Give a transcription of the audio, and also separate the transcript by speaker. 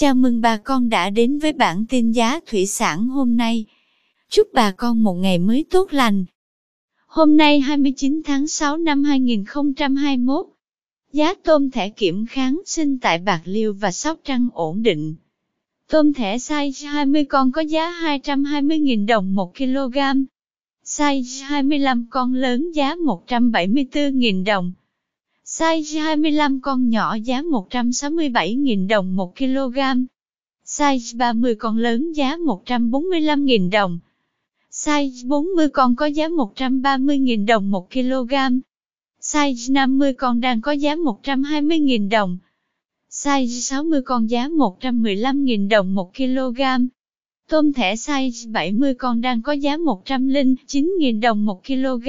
Speaker 1: Chào mừng bà con đã đến với bản tin giá thủy sản hôm nay. Chúc bà con một ngày mới tốt lành. Hôm nay 29 tháng 6 năm 2021, giá tôm thẻ kiểm kháng sinh tại Bạc Liêu và Sóc Trăng ổn định. Tôm thẻ size 20 con có giá 220.000 đồng 1 kg. Size 25 con lớn giá 174.000 đồng. Size 25 con nhỏ giá 167.000 đồng 1 kg. Size 30 con lớn giá 145.000 đồng. Size 40 con có giá 130.000 đồng 1 kg. Size 50 con đang có giá 120.000 đồng. Size 60 con giá 115.000 đồng 1 kg. Tôm thẻ size 70 con đang có giá 109.000 đồng 1 kg.